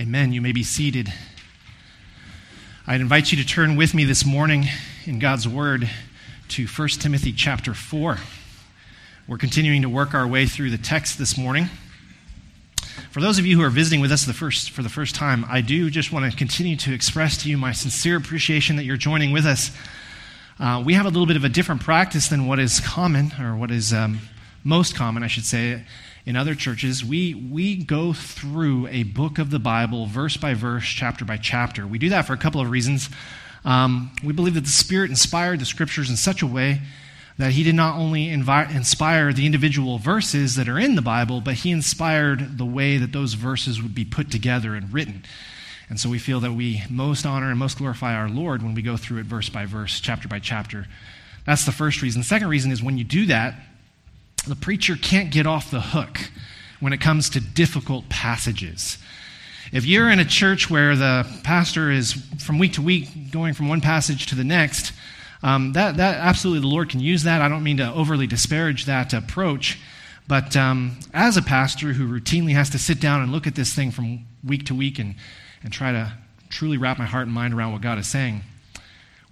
Amen. You may be seated. I'd invite you to turn with me this morning in God's Word to 1 Timothy chapter 4. We're continuing to work our way through the text this morning. For those of you who are visiting with us the first, for the first time, I do just want to continue to express to you my sincere appreciation that you're joining with us. Uh, we have a little bit of a different practice than what is common, or what is um, most common, I should say, in other churches, we, we go through a book of the Bible, verse by verse, chapter by chapter. We do that for a couple of reasons. Um, we believe that the Spirit inspired the scriptures in such a way that He did not only invi- inspire the individual verses that are in the Bible, but He inspired the way that those verses would be put together and written. And so we feel that we most honor and most glorify our Lord when we go through it verse by verse, chapter by chapter. That's the first reason. The second reason is when you do that, the preacher can't get off the hook when it comes to difficult passages. If you're in a church where the pastor is from week to week going from one passage to the next, um, that, that absolutely the Lord can use that. I don't mean to overly disparage that approach, but um, as a pastor who routinely has to sit down and look at this thing from week to week and, and try to truly wrap my heart and mind around what God is saying,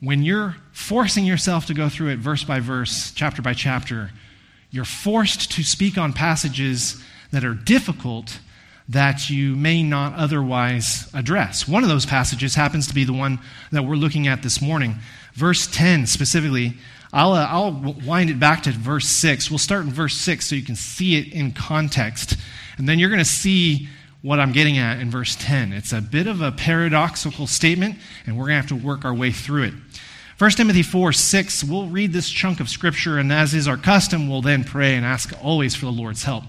when you're forcing yourself to go through it verse by verse, chapter by chapter, you're forced to speak on passages that are difficult that you may not otherwise address. One of those passages happens to be the one that we're looking at this morning. Verse 10 specifically. I'll, uh, I'll wind it back to verse 6. We'll start in verse 6 so you can see it in context. And then you're going to see what I'm getting at in verse 10. It's a bit of a paradoxical statement, and we're going to have to work our way through it. 1 Timothy 4 6, we'll read this chunk of scripture, and as is our custom, we'll then pray and ask always for the Lord's help.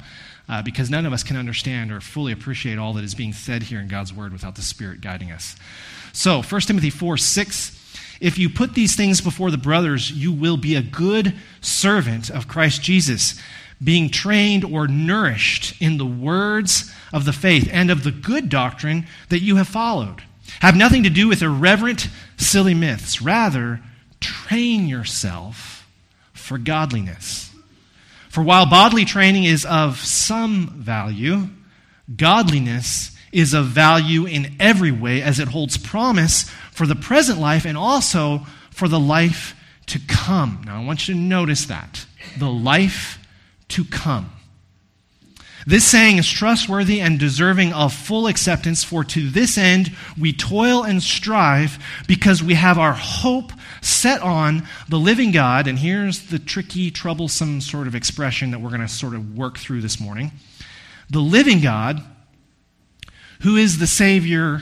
Uh, because none of us can understand or fully appreciate all that is being said here in God's word without the Spirit guiding us. So, 1 Timothy 4 6, if you put these things before the brothers, you will be a good servant of Christ Jesus, being trained or nourished in the words of the faith and of the good doctrine that you have followed have nothing to do with irreverent, silly myths. Rather, train yourself for godliness. For while bodily training is of some value, godliness is of value in every way as it holds promise for the present life and also for the life to come. Now, I want you to notice that. The life to come. This saying is trustworthy and deserving of full acceptance, for to this end we toil and strive because we have our hope set on the living God. And here's the tricky, troublesome sort of expression that we're going to sort of work through this morning the living God, who is the Savior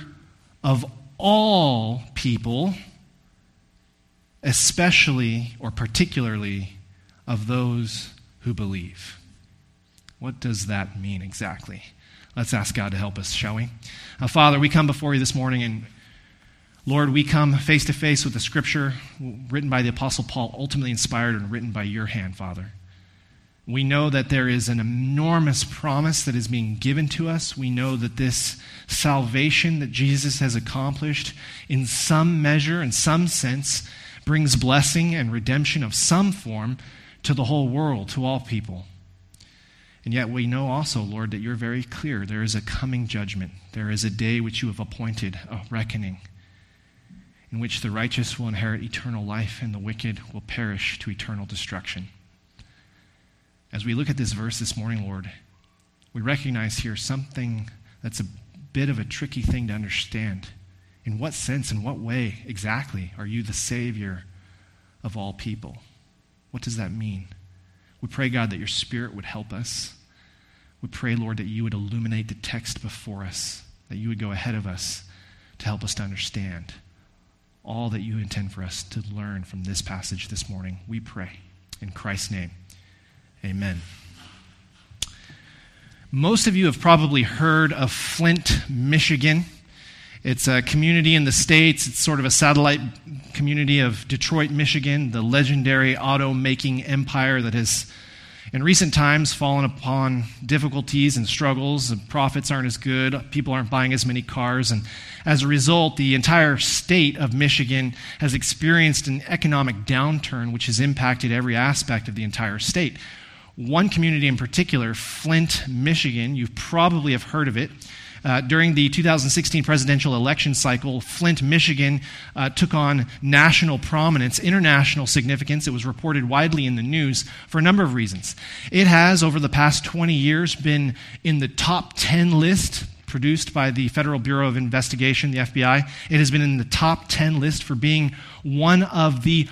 of all people, especially or particularly of those who believe. What does that mean exactly? Let's ask God to help us, shall we? Uh, Father, we come before you this morning, and Lord, we come face to face with the scripture written by the Apostle Paul, ultimately inspired and written by your hand, Father. We know that there is an enormous promise that is being given to us. We know that this salvation that Jesus has accomplished, in some measure, in some sense, brings blessing and redemption of some form to the whole world, to all people. And yet we know also, Lord, that you're very clear. There is a coming judgment. There is a day which you have appointed, a reckoning, in which the righteous will inherit eternal life and the wicked will perish to eternal destruction. As we look at this verse this morning, Lord, we recognize here something that's a bit of a tricky thing to understand. In what sense, in what way exactly are you the Savior of all people? What does that mean? We pray, God, that your Spirit would help us. We pray, Lord, that you would illuminate the text before us, that you would go ahead of us to help us to understand all that you intend for us to learn from this passage this morning. We pray. In Christ's name, amen. Most of you have probably heard of Flint, Michigan. It's a community in the States. It's sort of a satellite community of Detroit, Michigan, the legendary auto making empire that has in recent times fallen upon difficulties and struggles. Profits aren't as good. People aren't buying as many cars. And as a result, the entire state of Michigan has experienced an economic downturn which has impacted every aspect of the entire state. One community in particular, Flint, Michigan, you probably have heard of it. Uh, during the 2016 presidential election cycle, Flint, Michigan uh, took on national prominence, international significance. It was reported widely in the news for a number of reasons. It has, over the past 20 years, been in the top 10 list produced by the Federal Bureau of Investigation, the FBI. It has been in the top 10 list for being one of the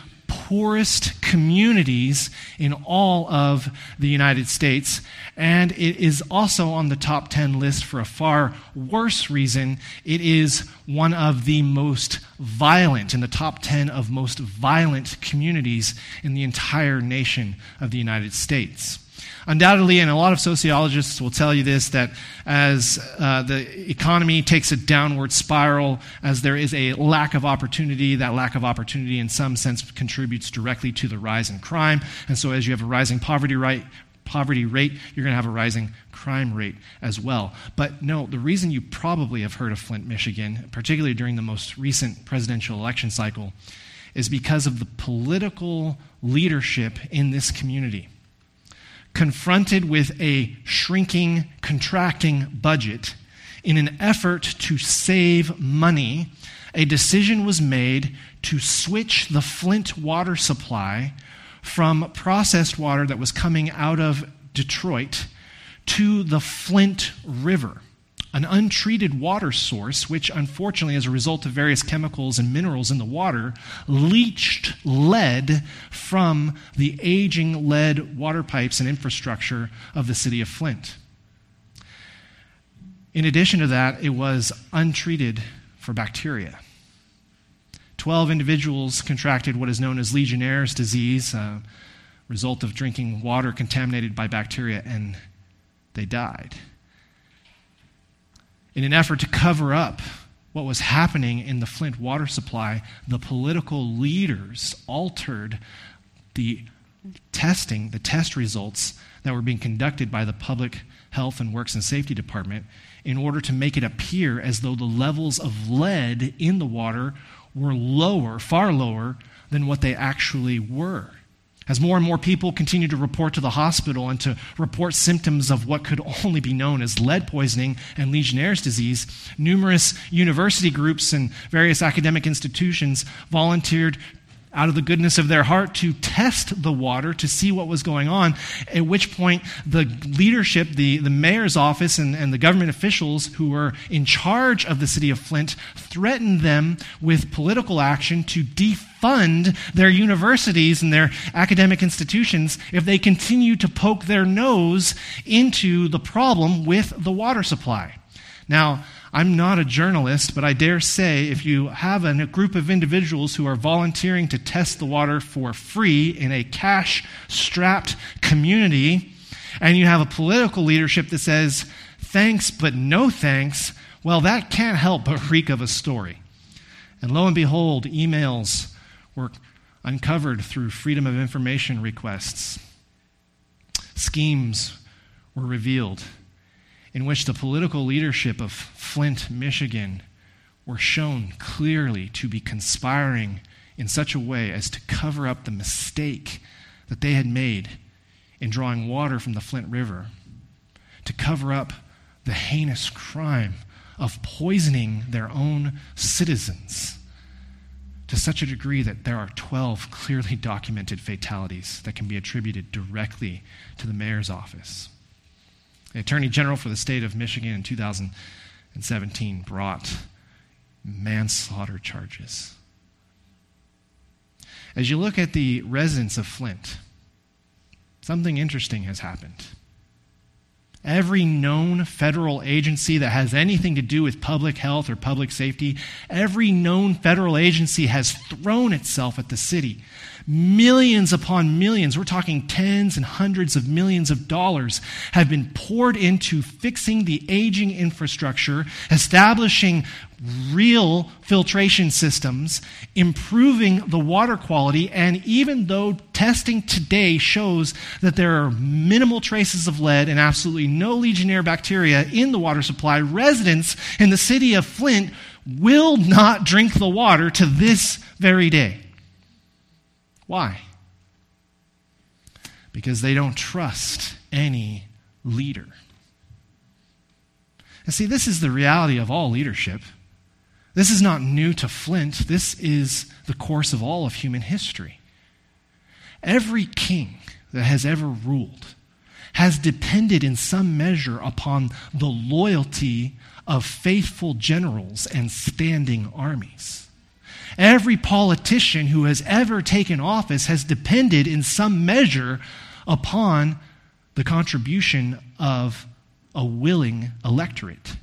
poorest communities in all of the United States. And it is also on the top 10 list for a far worse reason. It is one of the most violent, in the top 10 of most violent communities in the entire nation of the United States. Undoubtedly, and a lot of sociologists will tell you this, that as uh, the economy takes a downward spiral, as there is a lack of opportunity, that lack of opportunity in some sense contributes directly to the rise in crime. And so, as you have a rising poverty rate, poverty rate, you're going to have a rising crime rate as well. But no, the reason you probably have heard of Flint, Michigan, particularly during the most recent presidential election cycle, is because of the political leadership in this community confronted with a shrinking, contracting budget, in an effort to save money, a decision was made to switch the Flint water supply from processed water that was coming out of Detroit to the Flint River an untreated water source, which unfortunately, as a result of various chemicals and minerals in the water, leached lead from the aging lead water pipes and infrastructure of the city of Flint. In addition to that, it was untreated for bacteria. Twelve individuals contracted what is known as Legionnaire's disease, a result of drinking water contaminated by bacteria, and they died in an effort to cover up what was happening in the Flint water supply, the political leaders altered the testing, the test results that were being conducted by the Public Health and Works and Safety Department in order to make it appear as though the levels of lead in the water were lower, far lower than what they actually were. As more and more people continue to report to the hospital and to report symptoms of what could only be known as lead poisoning and Legionnaire's disease, numerous university groups and various academic institutions volunteered out of the goodness of their heart to test the water to see what was going on, at which point the leadership, the, the mayor's office, and, and the government officials who were in charge of the city of Flint threatened them with political action to defund their universities and their academic institutions if they continue to poke their nose into the problem with the water supply. Now, I'm not a journalist, but I dare say if you have a group of individuals who are volunteering to test the water for free in a cash strapped community, and you have a political leadership that says, thanks, but no thanks, well, that can't help but reek of a story. And lo and behold, emails were uncovered through Freedom of Information requests. Schemes were revealed in which the political leadership of Flint, Michigan, were shown clearly to be conspiring in such a way as to cover up the mistake that they had made in drawing water from the Flint River, to cover up the heinous crime of poisoning their own citizens to such a degree that there are 12 clearly documented fatalities that can be attributed directly to the mayor's office. The Attorney General for the state of Michigan in 2017 brought manslaughter charges. As you look at the residents of Flint, something interesting has happened. Every known federal agency that has anything to do with public health or public safety, every known federal agency has thrown itself at the city. Millions upon millions, we're talking tens and hundreds of millions of dollars, have been poured into fixing the aging infrastructure, establishing real filtration systems, improving the water quality, and even though testing today shows that there are minimal traces of lead and absolutely no Legionnaire bacteria in the water supply, residents in the city of Flint will not drink the water to this very day. Why? Because they don't trust any leader. And see, this is the reality of all leadership. This is not new to Flint. This is the course of all of human history. Every king that has ever ruled has depended in some measure upon the loyalty of faithful generals and standing armies. Every politician who has ever taken office has depended in some measure upon the contribution of a willing electorate.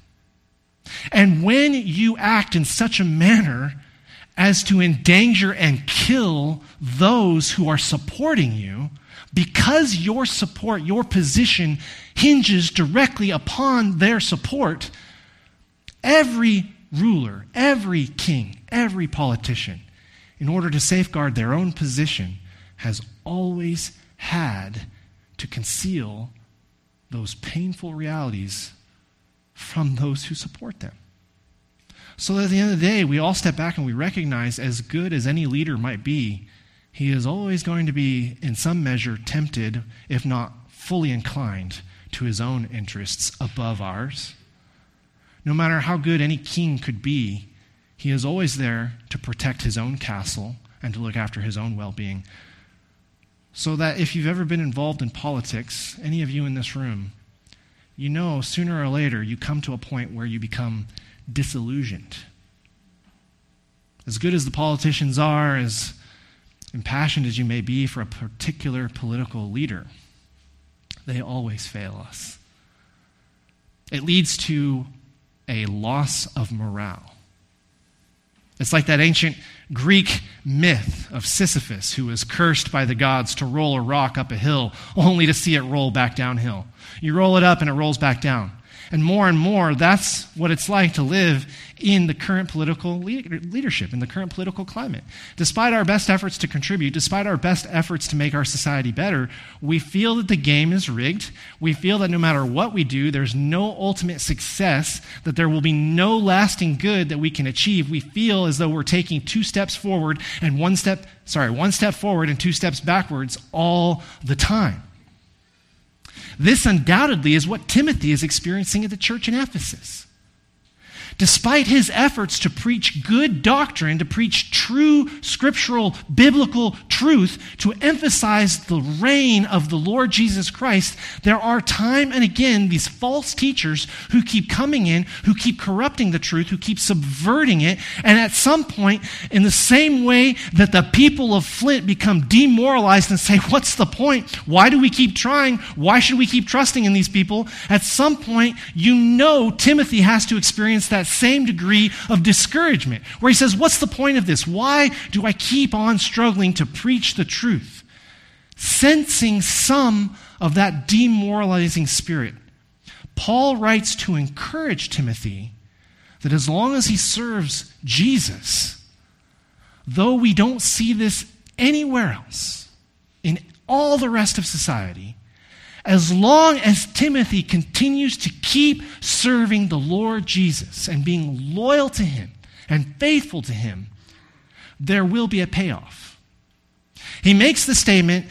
And when you act in such a manner as to endanger and kill those who are supporting you, because your support, your position hinges directly upon their support, every ruler, every king, every politician, in order to safeguard their own position, has always had to conceal those painful realities from those who support them. So at the end of the day, we all step back and we recognize, as good as any leader might be, he is always going to be, in some measure, tempted, if not fully inclined, to his own interests above ours. No matter how good any king could be, he is always there to protect his own castle and to look after his own well being. So that if you've ever been involved in politics, any of you in this room, you know sooner or later you come to a point where you become disillusioned. As good as the politicians are, as impassioned as you may be for a particular political leader, they always fail us. It leads to a loss of morale. It's like that ancient Greek myth of Sisyphus, who was cursed by the gods to roll a rock up a hill only to see it roll back downhill. You roll it up and it rolls back down. And more and more, that's what it's like to live in the current political leadership, in the current political climate. Despite our best efforts to contribute, despite our best efforts to make our society better, we feel that the game is rigged. We feel that no matter what we do, there's no ultimate success, that there will be no lasting good that we can achieve. We feel as though we're taking two steps forward and one step, sorry, one step forward and two steps backwards all the time. This undoubtedly is what Timothy is experiencing at the church in Ephesus. Despite his efforts to preach good doctrine, to preach true scriptural biblical truth, to emphasize the reign of the Lord Jesus Christ, there are time and again these false teachers who keep coming in, who keep corrupting the truth, who keep subverting it. And at some point, in the same way that the people of Flint become demoralized and say, What's the point? Why do we keep trying? Why should we keep trusting in these people? At some point, you know Timothy has to experience that same degree of discouragement, where he says, What's the point of this? Why do I keep on struggling to preach the truth? Sensing some of that demoralizing spirit, Paul writes to encourage Timothy that as long as he serves Jesus, though we don't see this anywhere else in all the rest of society, as long as Timothy continues to keep serving the Lord Jesus and being loyal to him and faithful to him, there will be a payoff. He makes the statement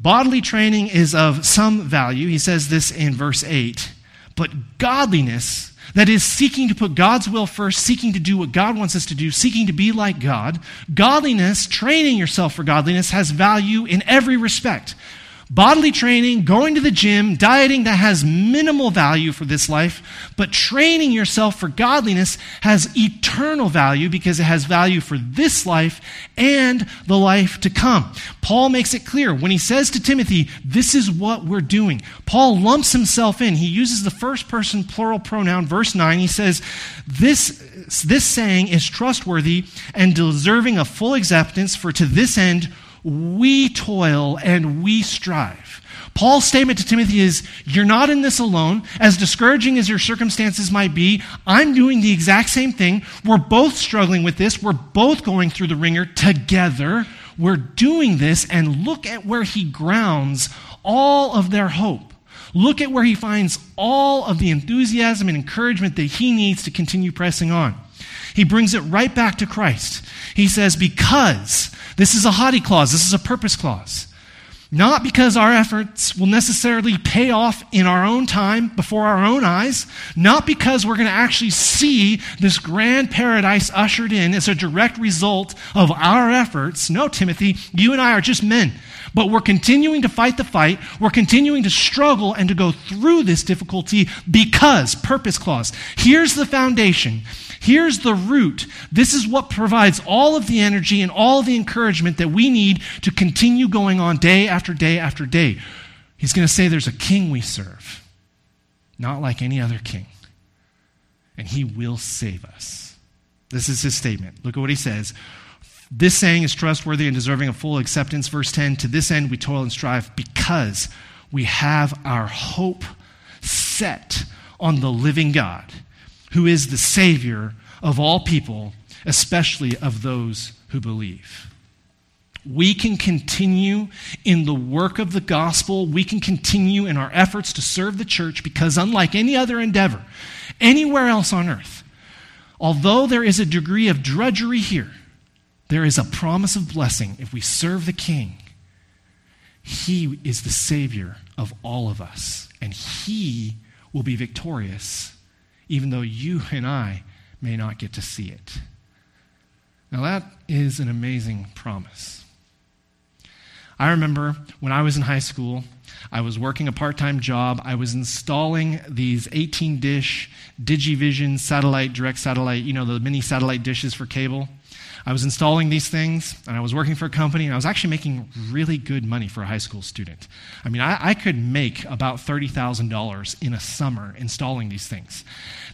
bodily training is of some value. He says this in verse 8. But godliness, that is, seeking to put God's will first, seeking to do what God wants us to do, seeking to be like God, godliness, training yourself for godliness, has value in every respect bodily training, going to the gym, dieting that has minimal value for this life, but training yourself for godliness has eternal value because it has value for this life and the life to come. Paul makes it clear when he says to Timothy, This is what we're doing. Paul lumps himself in. He uses the first person plural pronoun, verse 9. He says, This this saying is trustworthy and deserving of full acceptance, for to this end we toil and we strive. Paul's statement to Timothy is You're not in this alone. As discouraging as your circumstances might be, I'm doing the exact same thing. We're both struggling with this. We're both going through the wringer together. We're doing this, and look at where he grounds all of their hope. Look at where he finds all of the enthusiasm and encouragement that he needs to continue pressing on. He brings it right back to Christ. He says, Because this is a hoti clause, this is a purpose clause. Not because our efforts will necessarily pay off in our own time before our own eyes, not because we're going to actually see this grand paradise ushered in as a direct result of our efforts. No, Timothy, you and I are just men. But we're continuing to fight the fight. We're continuing to struggle and to go through this difficulty because, purpose clause, here's the foundation. Here's the root. This is what provides all of the energy and all of the encouragement that we need to continue going on day after day after day. He's going to say there's a king we serve, not like any other king. And he will save us. This is his statement. Look at what he says. This saying is trustworthy and deserving of full acceptance. Verse 10 To this end we toil and strive because we have our hope set on the living God who is the Savior of all people, especially of those who believe. We can continue in the work of the gospel. We can continue in our efforts to serve the church because, unlike any other endeavor anywhere else on earth, although there is a degree of drudgery here, there is a promise of blessing if we serve the King. He is the Savior of all of us, and He will be victorious even though you and I may not get to see it. Now, that is an amazing promise. I remember when I was in high school, I was working a part time job. I was installing these 18 dish Digivision satellite, direct satellite, you know, the mini satellite dishes for cable. I was installing these things, and I was working for a company, and I was actually making really good money for a high school student. I mean, I, I could make about $30,000 in a summer installing these things.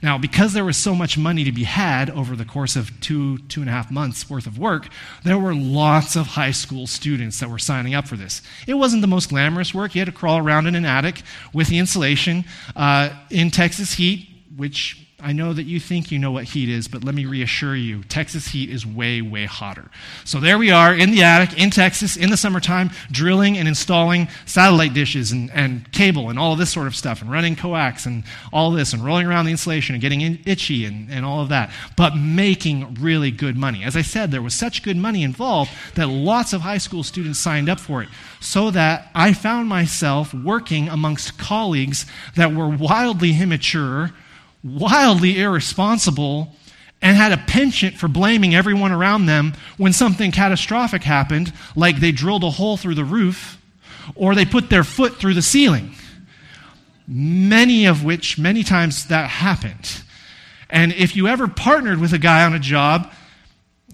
Now, because there was so much money to be had over the course of two, two and a half months worth of work, there were lots of high school students that were signing up for this. It wasn't the most glamorous work. You had to crawl around in an attic with the insulation uh, in Texas heat, which I know that you think you know what heat is, but let me reassure you Texas heat is way, way hotter. So there we are in the attic in Texas in the summertime, drilling and installing satellite dishes and, and cable and all of this sort of stuff, and running coax and all this, and rolling around the insulation and getting in, itchy and, and all of that, but making really good money. As I said, there was such good money involved that lots of high school students signed up for it, so that I found myself working amongst colleagues that were wildly immature wildly irresponsible and had a penchant for blaming everyone around them when something catastrophic happened, like they drilled a hole through the roof or they put their foot through the ceiling. Many of which, many times that happened. And if you ever partnered with a guy on a job,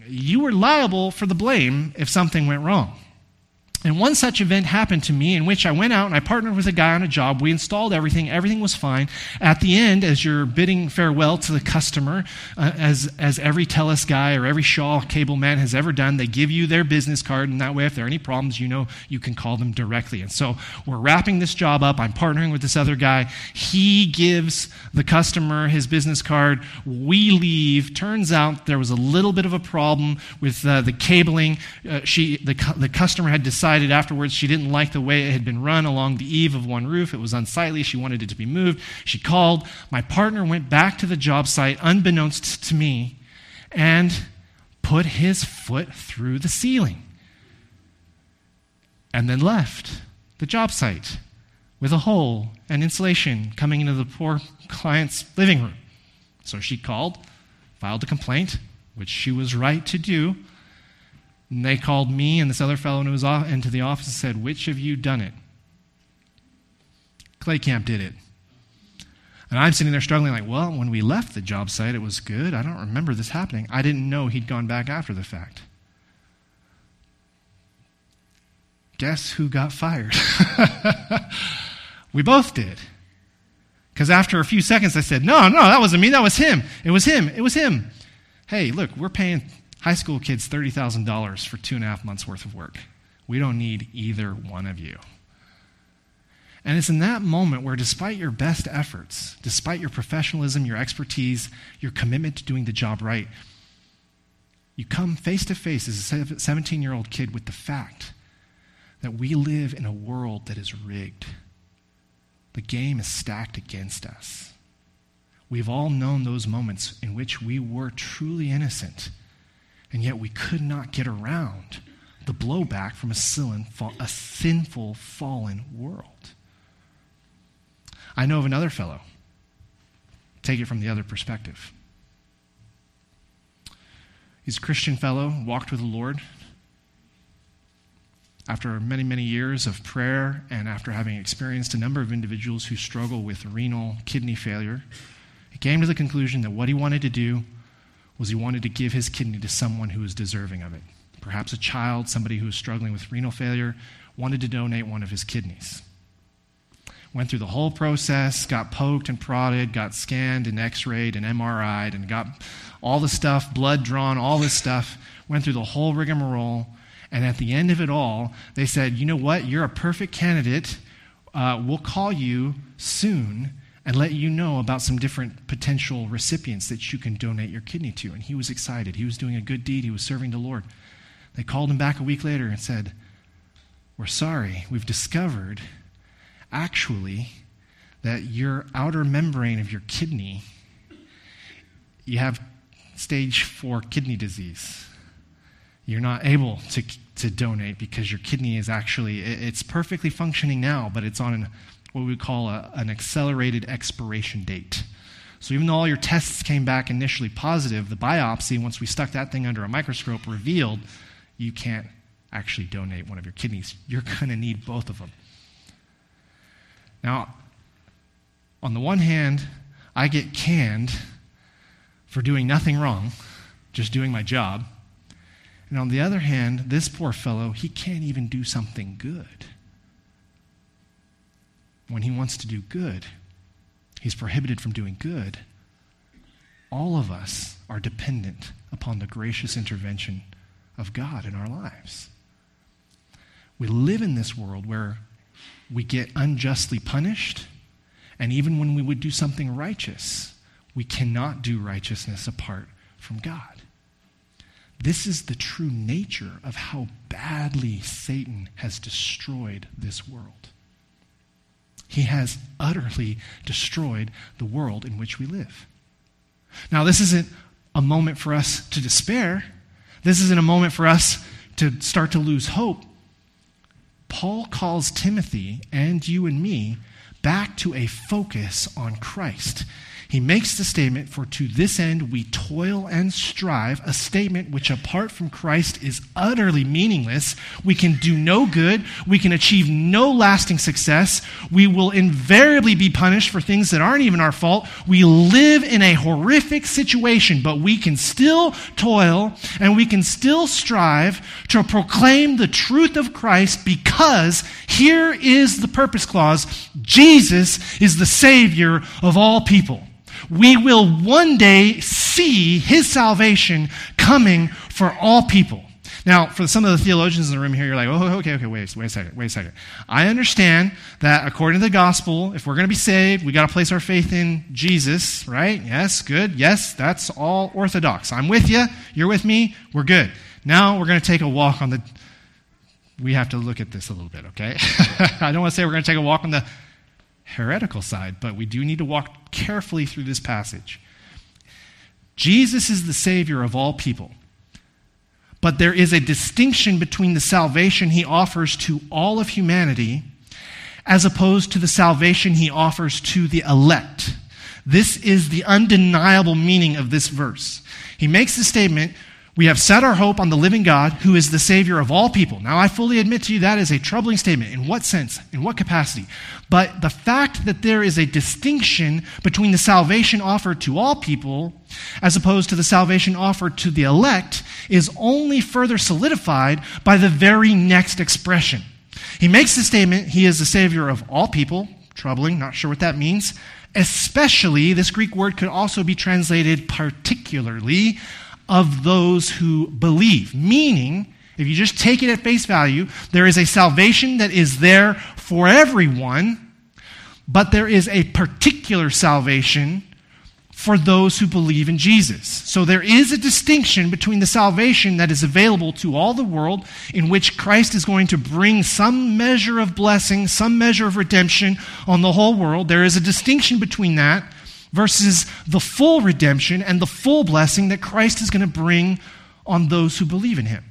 you were liable for the blame if something went wrong. And one such event happened to me in which I went out and I partnered with a guy on a job. We installed everything, everything was fine. At the end, as you're bidding farewell to the customer, uh, as, as every TELUS guy or every Shaw cable man has ever done, they give you their business card, and that way, if there are any problems, you know you can call them directly. And so we're wrapping this job up. I'm partnering with this other guy. He gives the customer his business card. We leave. Turns out there was a little bit of a problem with uh, the cabling. Uh, she, the, the customer had decided decided afterwards she didn't like the way it had been run along the eave of one roof. It was unsightly. She wanted it to be moved. She called. My partner went back to the job site, unbeknownst to me, and put his foot through the ceiling. And then left the job site with a hole and insulation coming into the poor client's living room. So she called, filed a complaint, which she was right to do. And they called me and this other fellow into the office and said, Which of you done it? Clay Camp did it. And I'm sitting there struggling, like, well, when we left the job site, it was good. I don't remember this happening. I didn't know he'd gone back after the fact. Guess who got fired? we both did. Because after a few seconds, I said, no, no, that wasn't me. That was him. It was him. It was him. Hey, look, we're paying high school kids $30,000 for two and a half months worth of work. We don't need either one of you. And it's in that moment where, despite your best efforts, despite your professionalism, your expertise, your commitment to doing the job right, you come face to face as a 17 year old kid with the fact that we live in a world that is rigged. The game is stacked against us. We've all known those moments in which we were truly innocent and yet we could not get around the blowback from a, sinful, fallen world. I know of another fellow. Take it from the other perspective. He's a Christian fellow, walked with the Lord. After many, many years of prayer and after having experienced a number of individuals who struggle with renal kidney failure, he came to the conclusion that what he wanted to do was he wanted to give his kidney to someone who was deserving of it. Perhaps a child, somebody who was struggling with renal failure, wanted to donate one of his kidneys went through the whole process, got poked and prodded, got scanned and x rayed and MRI'd, and got all the stuff, blood drawn, all this stuff, went through the whole rigmarole. And at the end of it all, they said, you know what? You're a perfect candidate. Uh, we'll call you soon and let you know about some different potential recipients that you can donate your kidney to. And he was excited. He was doing a good deed, he was serving the Lord. They called him back a week later and said, We're sorry. We've discovered actually that your outer membrane of your kidney, you have stage four kidney disease. You're not able to, to donate because your kidney is actually, it's perfectly functioning now, but it's on an, what we call a, an accelerated expiration date. So even though all your tests came back initially positive, the biopsy, once we stuck that thing under a microscope, revealed you can't actually donate one of your kidneys. You're going to need both of them. Now, on the one hand, I get canned for doing nothing wrong, just doing my job. And on the other hand, this poor fellow, he can't even do something good. When he wants to do good, he's prohibited from doing good. All of us are dependent upon the gracious intervention of God in our lives. We live in this world where we get unjustly punished. And even when we would do something righteous, we cannot do righteousness apart from God. This is the true nature of how badly Satan has destroyed this world. He has utterly destroyed the world in which we live. Now, this isn't a moment for us to despair. This isn't a moment for us to start to lose hope. Paul calls Timothy and you and me back to a focus on Christ. He makes the statement, For to this end we toil and strive, a statement which apart from Christ is utterly meaningless. We can do no good. We can achieve no lasting success. We will invariably be punished for things that aren't even our fault. We live in a horrific situation, but we can still toil and we can still strive to proclaim the truth of Christ because here is the purpose clause Jesus is the Savior of all people we will one day see his salvation coming for all people. Now, for some of the theologians in the room here, you're like, oh, okay, okay, wait, wait a second, wait a second. I understand that according to the gospel, if we're going to be saved, we got to place our faith in Jesus, right? Yes, good. Yes, that's all orthodox. I'm with you. You're with me. We're good. Now we're going to take a walk on the. We have to look at this a little bit, okay? I don't want to say we're going to take a walk on the heretical side, but we do need to walk carefully through this passage. Jesus is the Savior of all people. But there is a distinction between the salvation he offers to all of humanity as opposed to the salvation he offers to the elect. This is the undeniable meaning of this verse. He makes the statement we have set our hope on the living God, who is the Savior of all people. Now, I fully admit to you that is a troubling statement. In what sense? In what capacity? But the fact that there is a distinction between the salvation offered to all people as opposed to the salvation offered to the elect is only further solidified by the very next expression. He makes the statement, He is the Savior of all people. Troubling, not sure what that means. Especially, this Greek word could also be translated particularly of those who believe. Meaning, if you just take it at face value, there is a salvation that is there for everyone, but there is a particular salvation for those who believe in Jesus. So there is a distinction between the salvation that is available to all the world, in which Christ is going to bring some measure of blessing, some measure of redemption on the whole world. There is a distinction between that versus the full redemption and the full blessing that Christ is going to bring on those who believe in him.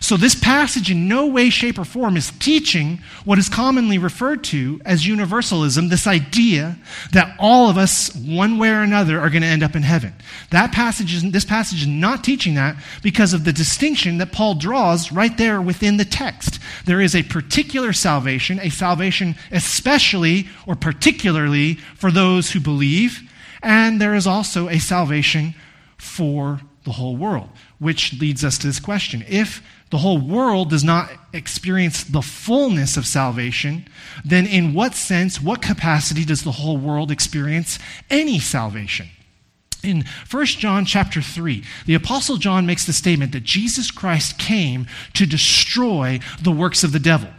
So, this passage in no way, shape, or form is teaching what is commonly referred to as universalism this idea that all of us, one way or another, are going to end up in heaven. That passage is, this passage is not teaching that because of the distinction that Paul draws right there within the text. There is a particular salvation, a salvation especially or particularly for those who believe, and there is also a salvation for the whole world, which leads us to this question. If the whole world does not experience the fullness of salvation, then in what sense, what capacity does the whole world experience any salvation? In 1 John chapter 3, the apostle John makes the statement that Jesus Christ came to destroy the works of the devil.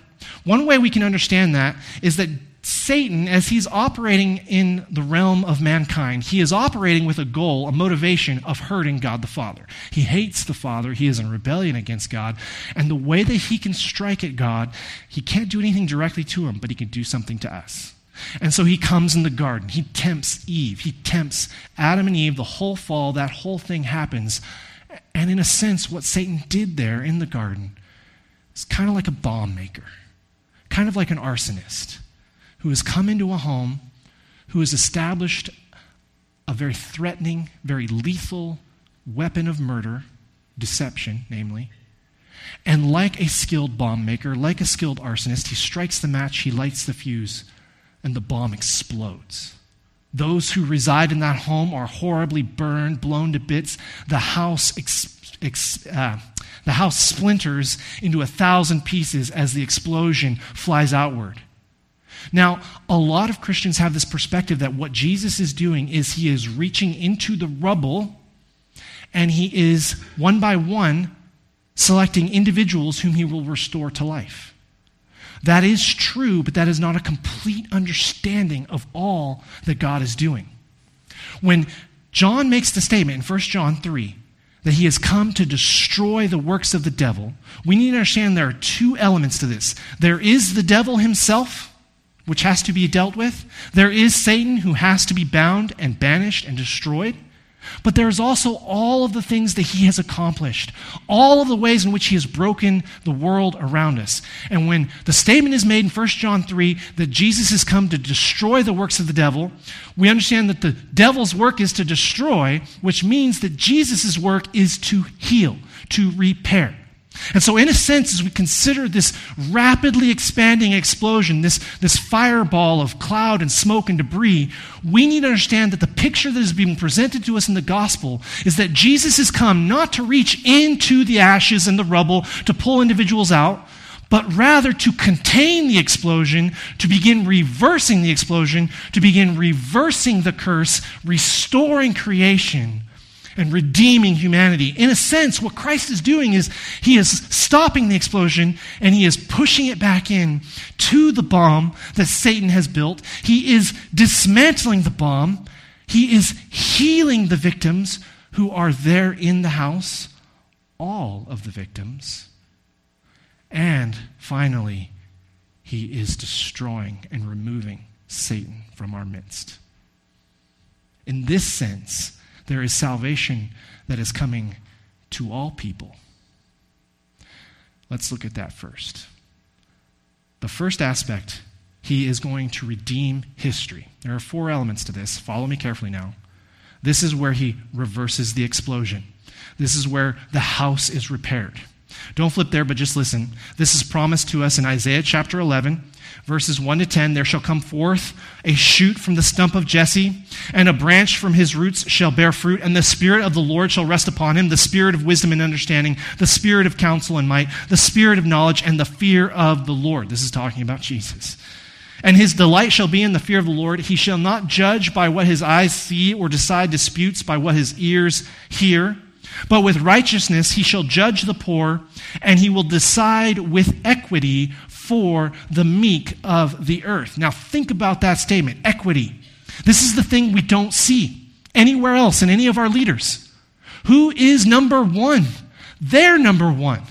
One way we can understand that is that Satan, as he's operating in the realm of mankind, he is operating with a goal, a motivation of hurting God the Father. He hates the Father. He is in rebellion against God. And the way that he can strike at God, he can't do anything directly to him, but he can do something to us. And so he comes in the garden. He tempts Eve. He tempts Adam and Eve. The whole fall, that whole thing happens. And in a sense, what Satan did there in the garden is kind of like a bomb maker, kind of like an arsonist who has come into a home, who has established a very threatening, very lethal weapon of murder, deception, namely. And like a skilled bomb maker, like a skilled arsonist, he strikes the match, he lights the fuse, and the bomb explodes. Those who reside in that home are horribly burned, blown to bits. The house, ex, ex, uh, the house splinters into a thousand pieces as the explosion flies outward. Now, a lot of Christians have this perspective that what Jesus is doing is he is reaching into the rubble and he is one by one selecting individuals whom he will restore to life. That is true, but that is not a complete understanding of all that God is doing. When John makes the statement in 1 John 3 that he has come to destroy the works of the devil, we need to understand there are two elements to this. There is the devil himself, which has to be dealt with. There is Satan who has to be bound and banished and destroyed. But there's also all of the things that he has accomplished, all of the ways in which he has broken the world around us. And when the statement is made in 1 John 3 that Jesus has come to destroy the works of the devil, we understand that the devil's work is to destroy, which means that Jesus' work is to heal, to repair. And so, in a sense, as we consider this rapidly expanding explosion, this, this fireball of cloud and smoke and debris, we need to understand that the picture that is being presented to us in the gospel is that Jesus has come not to reach into the ashes and the rubble to pull individuals out, but rather to contain the explosion, to begin reversing the explosion, to begin reversing the curse, restoring creation and redeeming humanity. In a sense, what Christ is doing is he is stopping the explosion and he is pushing it back in to the bomb that Satan has built. He is dismantling the bomb. He is healing the victims who are there in the house, all of the victims. And finally, he is destroying and removing Satan from our midst. In this sense, there is salvation that is coming to all people. Let's look at that first. The first aspect, he is going to redeem history. There are four elements to this. Follow me carefully now. This is where he reverses the explosion. This is where the house is repaired. Don't flip there, but just listen. This is promised to us in Isaiah chapter 11 verses 1 to 10 There shall come forth a shoot from the stump of Jesse, and a branch from his roots shall bear fruit, and the Spirit of the Lord shall rest upon him the Spirit of wisdom and understanding, the Spirit of counsel and might, the Spirit of knowledge, and the fear of the Lord. This is talking about Jesus. And his delight shall be in the fear of the Lord. He shall not judge by what his eyes see, or decide disputes by what his ears hear. But with righteousness he shall judge the poor, and he will decide with equity for the meek of the earth. Now, think about that statement equity. This is the thing we don't see anywhere else in any of our leaders. Who is number one? They're number one.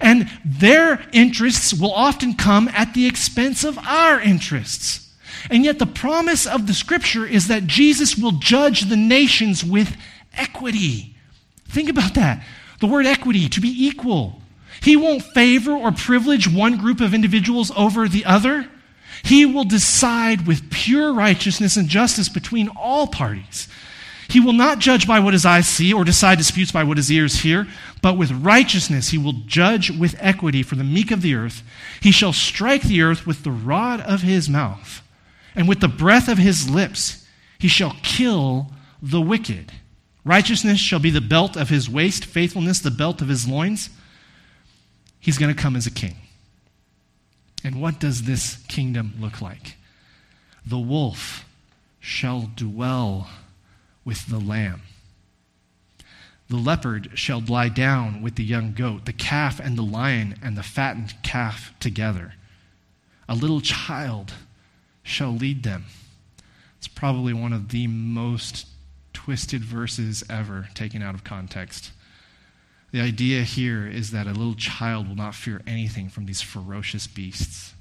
And their interests will often come at the expense of our interests. And yet, the promise of the scripture is that Jesus will judge the nations with equity. Think about that. The word equity, to be equal. He won't favor or privilege one group of individuals over the other. He will decide with pure righteousness and justice between all parties. He will not judge by what his eyes see or decide disputes by what his ears hear, but with righteousness he will judge with equity for the meek of the earth. He shall strike the earth with the rod of his mouth, and with the breath of his lips he shall kill the wicked. Righteousness shall be the belt of his waist, faithfulness the belt of his loins. He's going to come as a king. And what does this kingdom look like? The wolf shall dwell with the lamb. The leopard shall lie down with the young goat, the calf and the lion and the fattened calf together. A little child shall lead them. It's probably one of the most twisted verses ever taken out of context. The idea here is that a little child will not fear anything from these ferocious beasts.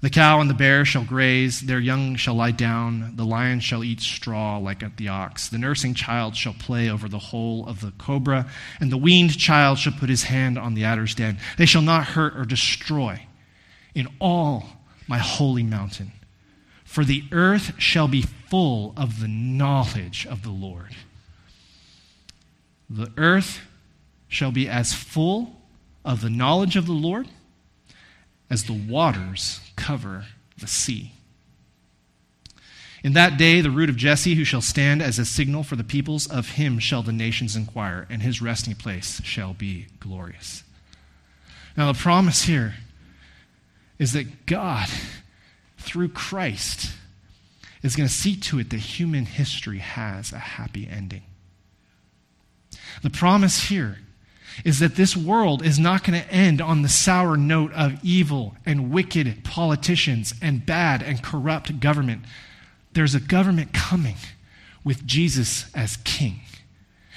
The cow and the bear shall graze, their young shall lie down, the lion shall eat straw like the ox. The nursing child shall play over the hole of the cobra, and the weaned child shall put his hand on the adder's den. They shall not hurt or destroy in all my holy mountain, for the earth shall be full of the knowledge of the Lord. The earth shall be as full of the knowledge of the Lord as the waters cover the sea. In that day, the root of Jesse, who shall stand as a signal for the peoples, of him shall the nations inquire, and his resting place shall be glorious. Now, the promise here is that God, through Christ, is going to see to it that human history has a happy ending. The promise here is that this world is not going to end on the sour note of evil and wicked politicians and bad and corrupt government. There's a government coming with Jesus as king.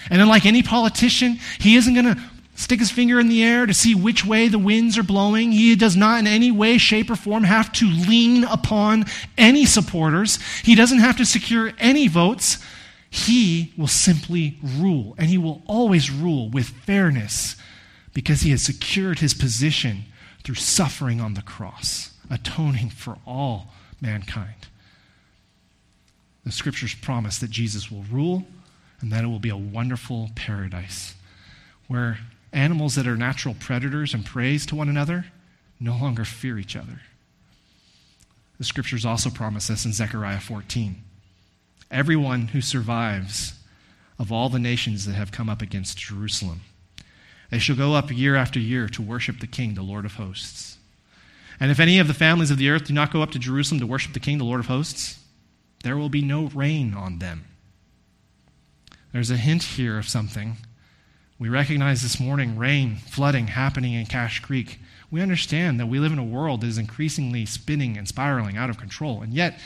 And unlike any politician, he isn't going to stick his finger in the air to see which way the winds are blowing. He does not in any way, shape, or form have to lean upon any supporters. He doesn't have to secure any votes. He will simply rule, and he will always rule with fairness because he has secured his position through suffering on the cross, atoning for all mankind. The scriptures promise that Jesus will rule and that it will be a wonderful paradise where animals that are natural predators and preys to one another no longer fear each other. The scriptures also promise us in Zechariah 14 everyone who survives of all the nations that have come up against Jerusalem. They shall go up year after year to worship the King, the Lord of hosts. And if any of the families of the earth do not go up to Jerusalem to worship the King, the Lord of hosts, there will be no rain on them. There's a hint here of something. We recognize this morning rain, flooding happening in Cache Creek. We understand that we live in a world that is increasingly spinning and spiraling out of control. And yet,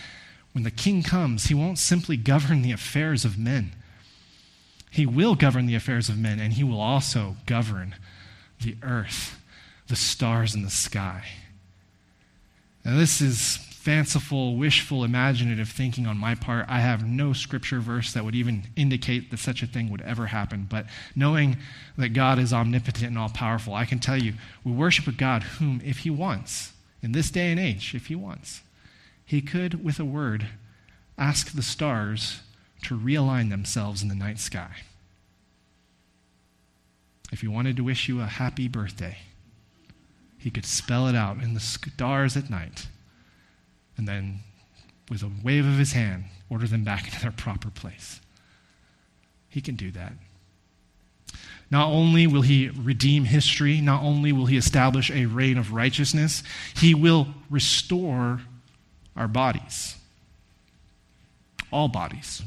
when the king comes, he won't simply govern the affairs of men. He will govern the affairs of men, and he will also govern the earth, the stars in the sky. Now, this is fanciful, wishful, imaginative thinking on my part. I have no scripture verse that would even indicate that such a thing would ever happen. But knowing that God is omnipotent and all powerful, I can tell you we worship a God whom, if he wants, in this day and age, if he wants, he could, with a word, ask the stars to realign themselves in the night sky. If he wanted to wish you a happy birthday, he could spell it out in the stars at night, and then, with a wave of his hand, order them back into their proper place. He can do that. Not only will he redeem history, not only will he establish a reign of righteousness, he will restore our bodies. All bodies.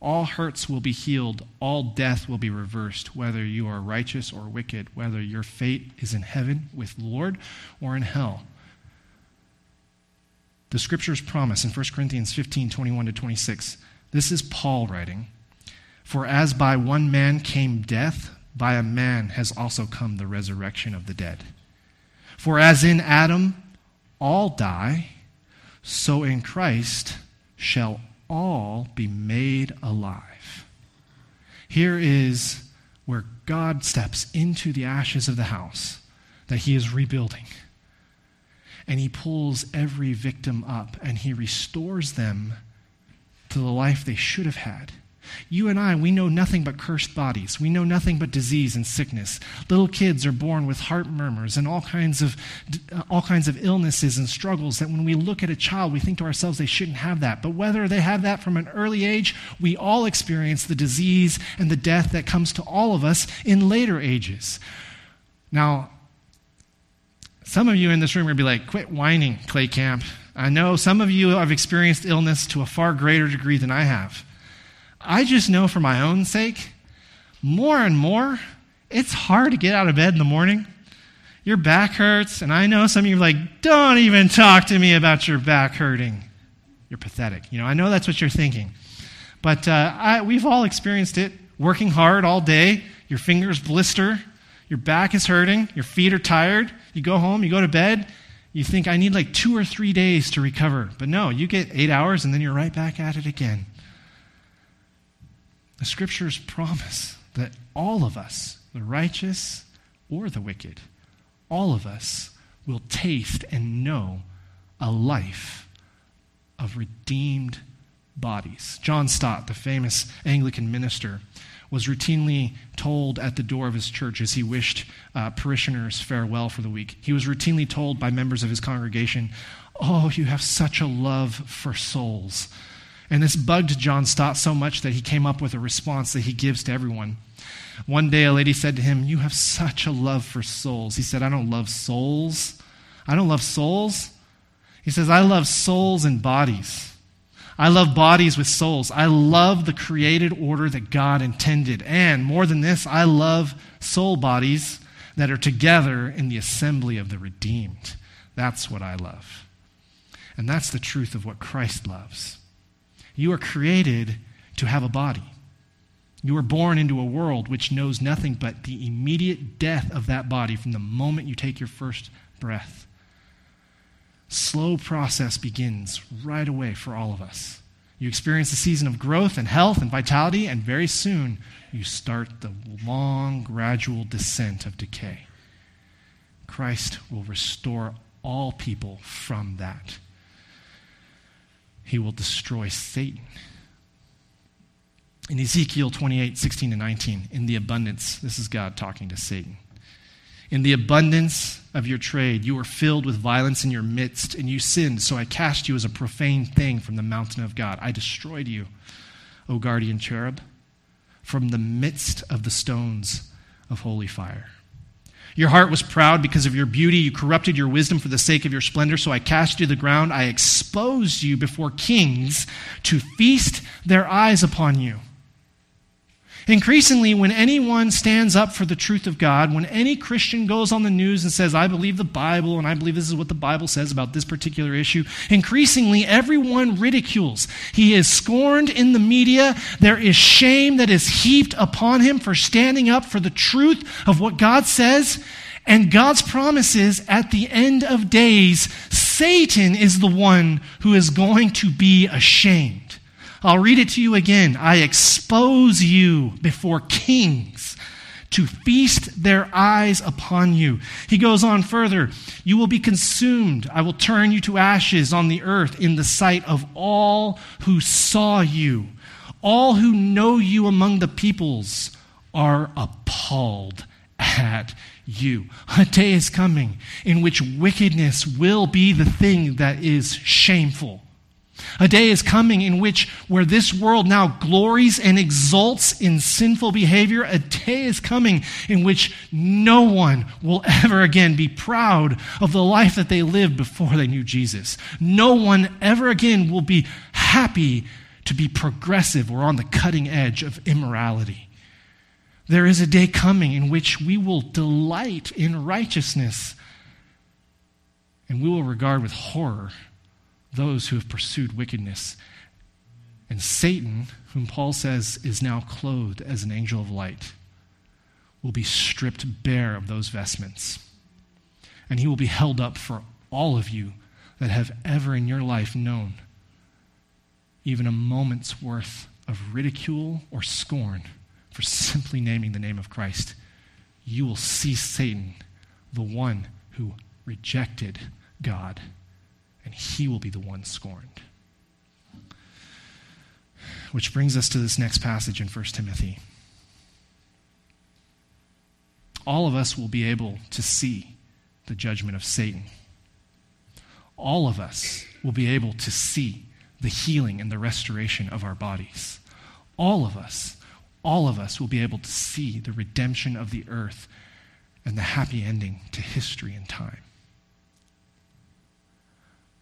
All hurts will be healed. All death will be reversed, whether you are righteous or wicked, whether your fate is in heaven with the Lord or in hell. The scriptures promise in 1 Corinthians 15 21 to 26. This is Paul writing. For as by one man came death, by a man has also come the resurrection of the dead. For as in Adam all die, so in Christ shall all be made alive. Here is where God steps into the ashes of the house that he is rebuilding. And he pulls every victim up and he restores them to the life they should have had. You and I, we know nothing but cursed bodies. We know nothing but disease and sickness. Little kids are born with heart murmurs and all kinds of uh, all kinds of illnesses and struggles that when we look at a child, we think to ourselves they shouldn't have that. But whether they have that from an early age, we all experience the disease and the death that comes to all of us in later ages. Now, some of you in this room are going to be like, quit whining, Clay Camp. I know some of you have experienced illness to a far greater degree than I have. I just know for my own sake, more and more, it's hard to get out of bed in the morning. Your back hurts, and I know some of you are like, don't even talk to me about your back hurting. You're pathetic. You know, I know that's what you're thinking. But uh, I, we've all experienced it working hard all day, your fingers blister, your back is hurting, your feet are tired. You go home, you go to bed, you think, I need like two or three days to recover. But no, you get eight hours and then you're right back at it again. The scriptures promise that all of us, the righteous or the wicked, all of us will taste and know a life of redeemed bodies. John Stott, the famous Anglican minister, was routinely told at the door of his church as he wished uh, parishioners farewell for the week. He was routinely told by members of his congregation, Oh, you have such a love for souls. And this bugged John Stott so much that he came up with a response that he gives to everyone. One day, a lady said to him, You have such a love for souls. He said, I don't love souls. I don't love souls. He says, I love souls and bodies. I love bodies with souls. I love the created order that God intended. And more than this, I love soul bodies that are together in the assembly of the redeemed. That's what I love. And that's the truth of what Christ loves. You are created to have a body. You are born into a world which knows nothing but the immediate death of that body from the moment you take your first breath. Slow process begins right away for all of us. You experience a season of growth and health and vitality, and very soon you start the long, gradual descent of decay. Christ will restore all people from that he will destroy Satan. In Ezekiel 28 16 to 19, in the abundance, this is God talking to Satan. In the abundance of your trade, you were filled with violence in your midst, and you sinned, so I cast you as a profane thing from the mountain of God. I destroyed you, O guardian cherub, from the midst of the stones of holy fire. Your heart was proud because of your beauty. You corrupted your wisdom for the sake of your splendor. So I cast you to the ground. I exposed you before kings to feast their eyes upon you. Increasingly, when anyone stands up for the truth of God, when any Christian goes on the news and says, I believe the Bible and I believe this is what the Bible says about this particular issue, increasingly everyone ridicules. He is scorned in the media. There is shame that is heaped upon him for standing up for the truth of what God says. And God's promises at the end of days, Satan is the one who is going to be ashamed. I'll read it to you again. I expose you before kings to feast their eyes upon you. He goes on further You will be consumed. I will turn you to ashes on the earth in the sight of all who saw you. All who know you among the peoples are appalled at you. A day is coming in which wickedness will be the thing that is shameful. A day is coming in which, where this world now glories and exults in sinful behavior, a day is coming in which no one will ever again be proud of the life that they lived before they knew Jesus. No one ever again will be happy to be progressive or on the cutting edge of immorality. There is a day coming in which we will delight in righteousness and we will regard with horror those who have pursued wickedness. And Satan, whom Paul says is now clothed as an angel of light, will be stripped bare of those vestments. And he will be held up for all of you that have ever in your life known even a moment's worth of ridicule or scorn for simply naming the name of Christ, you will see Satan, the one who rejected God, and he will be the one scorned. Which brings us to this next passage in 1 Timothy. All of us will be able to see the judgment of Satan. All of us will be able to see the healing and the restoration of our bodies. All of us, all of us will be able to see the redemption of the earth and the happy ending to history and time.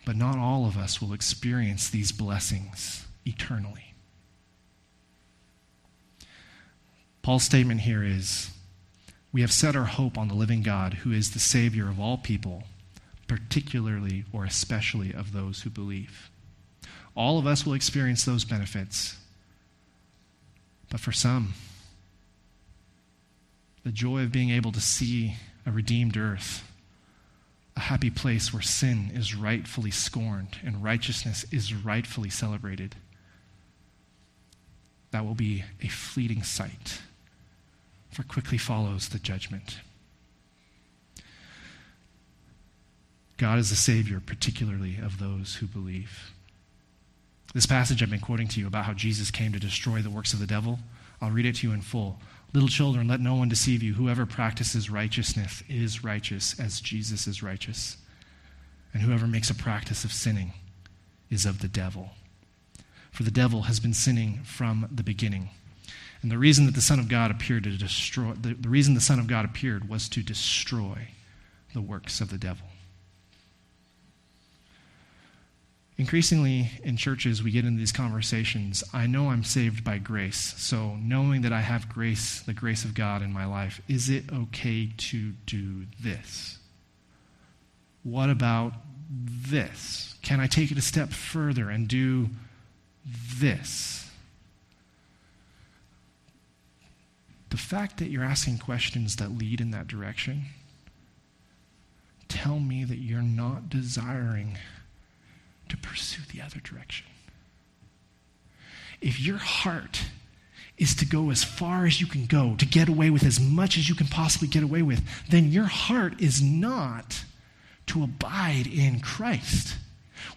But not all of us will experience these blessings eternally. Paul's statement here is We have set our hope on the living God, who is the Savior of all people, particularly or especially of those who believe. All of us will experience those benefits. But for some, the joy of being able to see a redeemed earth, a happy place where sin is rightfully scorned and righteousness is rightfully celebrated, that will be a fleeting sight, for quickly follows the judgment. God is the Savior, particularly of those who believe. This passage I've been quoting to you about how Jesus came to destroy the works of the devil, I'll read it to you in full. Little children, let no one deceive you. Whoever practices righteousness is righteous as Jesus is righteous. And whoever makes a practice of sinning is of the devil. For the devil has been sinning from the beginning. And the reason that the Son of God appeared to destroy, the, the reason the Son of God appeared was to destroy the works of the devil. Increasingly in churches, we get into these conversations. I know I'm saved by grace. So, knowing that I have grace, the grace of God in my life, is it okay to do this? What about this? Can I take it a step further and do this? The fact that you're asking questions that lead in that direction tell me that you're not desiring to pursue the other direction. If your heart is to go as far as you can go, to get away with as much as you can possibly get away with, then your heart is not to abide in Christ.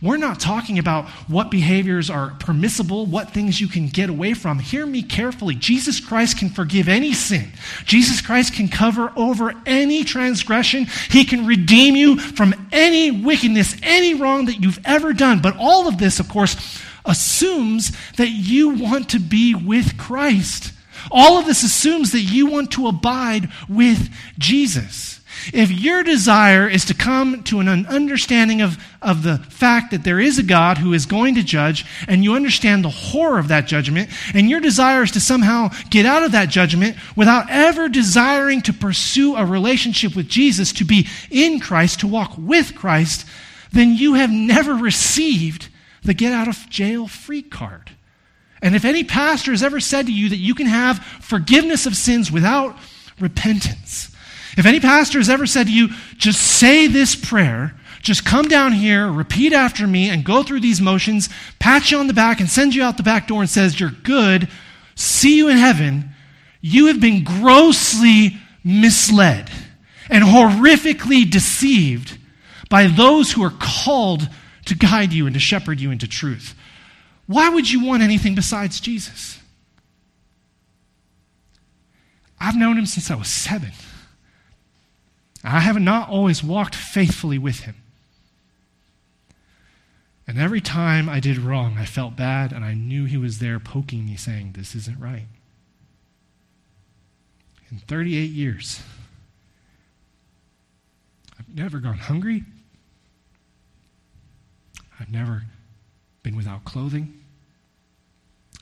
We're not talking about what behaviors are permissible, what things you can get away from. Hear me carefully. Jesus Christ can forgive any sin. Jesus Christ can cover over any transgression. He can redeem you from any wickedness, any wrong that you've ever done. But all of this, of course, assumes that you want to be with Christ. All of this assumes that you want to abide with Jesus. If your desire is to come to an understanding of, of the fact that there is a God who is going to judge, and you understand the horror of that judgment, and your desire is to somehow get out of that judgment without ever desiring to pursue a relationship with Jesus, to be in Christ, to walk with Christ, then you have never received the get out of jail free card. And if any pastor has ever said to you that you can have forgiveness of sins without repentance, if any pastor has ever said to you, just say this prayer, just come down here, repeat after me, and go through these motions, pat you on the back, and send you out the back door and says, You're good, see you in heaven, you have been grossly misled and horrifically deceived by those who are called to guide you and to shepherd you into truth. Why would you want anything besides Jesus? I've known him since I was seven. I have not always walked faithfully with him. And every time I did wrong, I felt bad, and I knew he was there poking me, saying, This isn't right. In 38 years, I've never gone hungry. I've never been without clothing.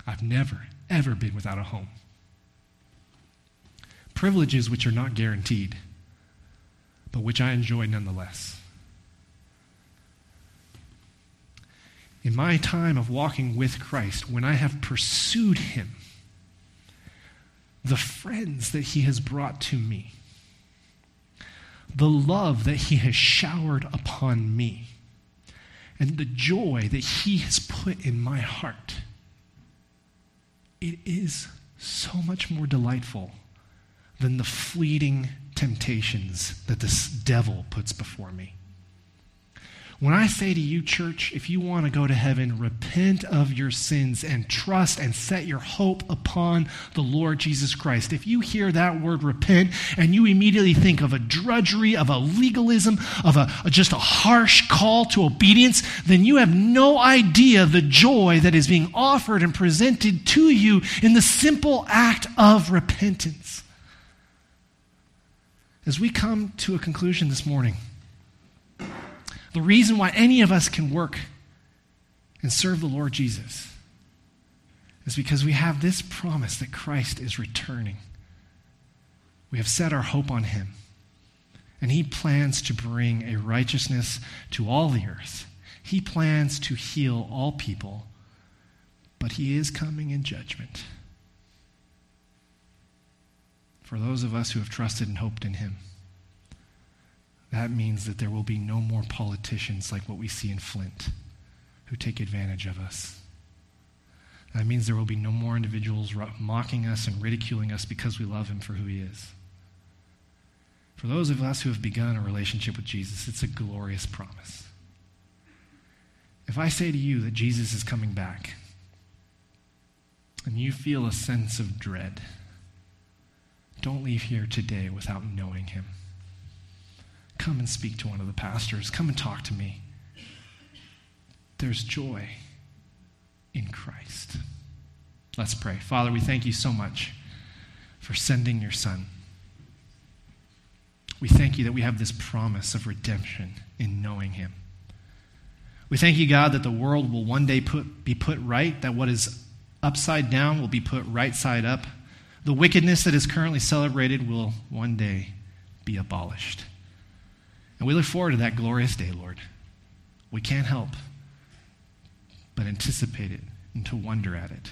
I've never, ever been without a home. Privileges which are not guaranteed but which I enjoy nonetheless. In my time of walking with Christ, when I have pursued Him, the friends that He has brought to me, the love that He has showered upon me, and the joy that He has put in my heart, it is so much more delightful than the fleeting temptations that this devil puts before me. When I say to you, church, if you want to go to heaven, repent of your sins and trust and set your hope upon the Lord Jesus Christ. If you hear that word repent and you immediately think of a drudgery, of a legalism, of a, just a harsh call to obedience, then you have no idea the joy that is being offered and presented to you in the simple act of repentance. As we come to a conclusion this morning, the reason why any of us can work and serve the Lord Jesus is because we have this promise that Christ is returning. We have set our hope on him. And he plans to bring a righteousness to all the earth. He plans to heal all people, but he is coming in judgment. For those of us who have trusted and hoped in him, that means that there will be no more politicians like what we see in Flint who take advantage of us. That means there will be no more individuals mocking us and ridiculing us because we love him for who he is. For those of us who have begun a relationship with Jesus, it's a glorious promise. If I say to you that Jesus is coming back, and you feel a sense of dread, don't leave here today without knowing him. Come and speak to one of the pastors. Come and talk to me. There's joy in Christ. Let's pray. Father, we thank you so much for sending your Son. We thank you that we have this promise of redemption in knowing him. We thank you, God, that the world will one day put, be put right, that what is upside down will be put right side up. The wickedness that is currently celebrated will one day be abolished. And we look forward to that glorious day, Lord. We can't help but anticipate it and to wonder at it.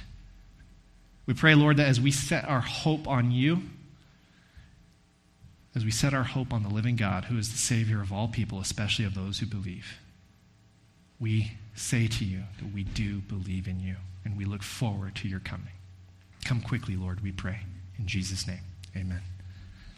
We pray, Lord, that as we set our hope on you, as we set our hope on the living God, who is the Savior of all people, especially of those who believe, we say to you that we do believe in you and we look forward to your coming. Come quickly, Lord, we pray. In Jesus' name, amen.